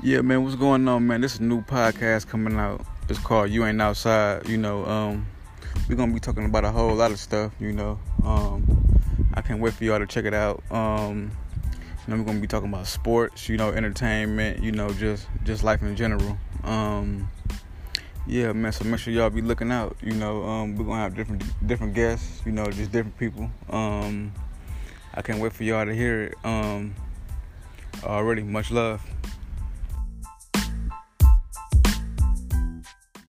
Yeah, man, what's going on, man? This is a new podcast coming out. It's called You Ain't Outside. You know, um, we're gonna be talking about a whole lot of stuff. You know, um, I can't wait for y'all to check it out. Um, you know, we're gonna be talking about sports. You know, entertainment. You know, just just life in general. Um, yeah, man. So make sure y'all be looking out. You know, um, we're gonna have different different guests. You know, just different people. Um, I can't wait for y'all to hear it. Um, already, much love.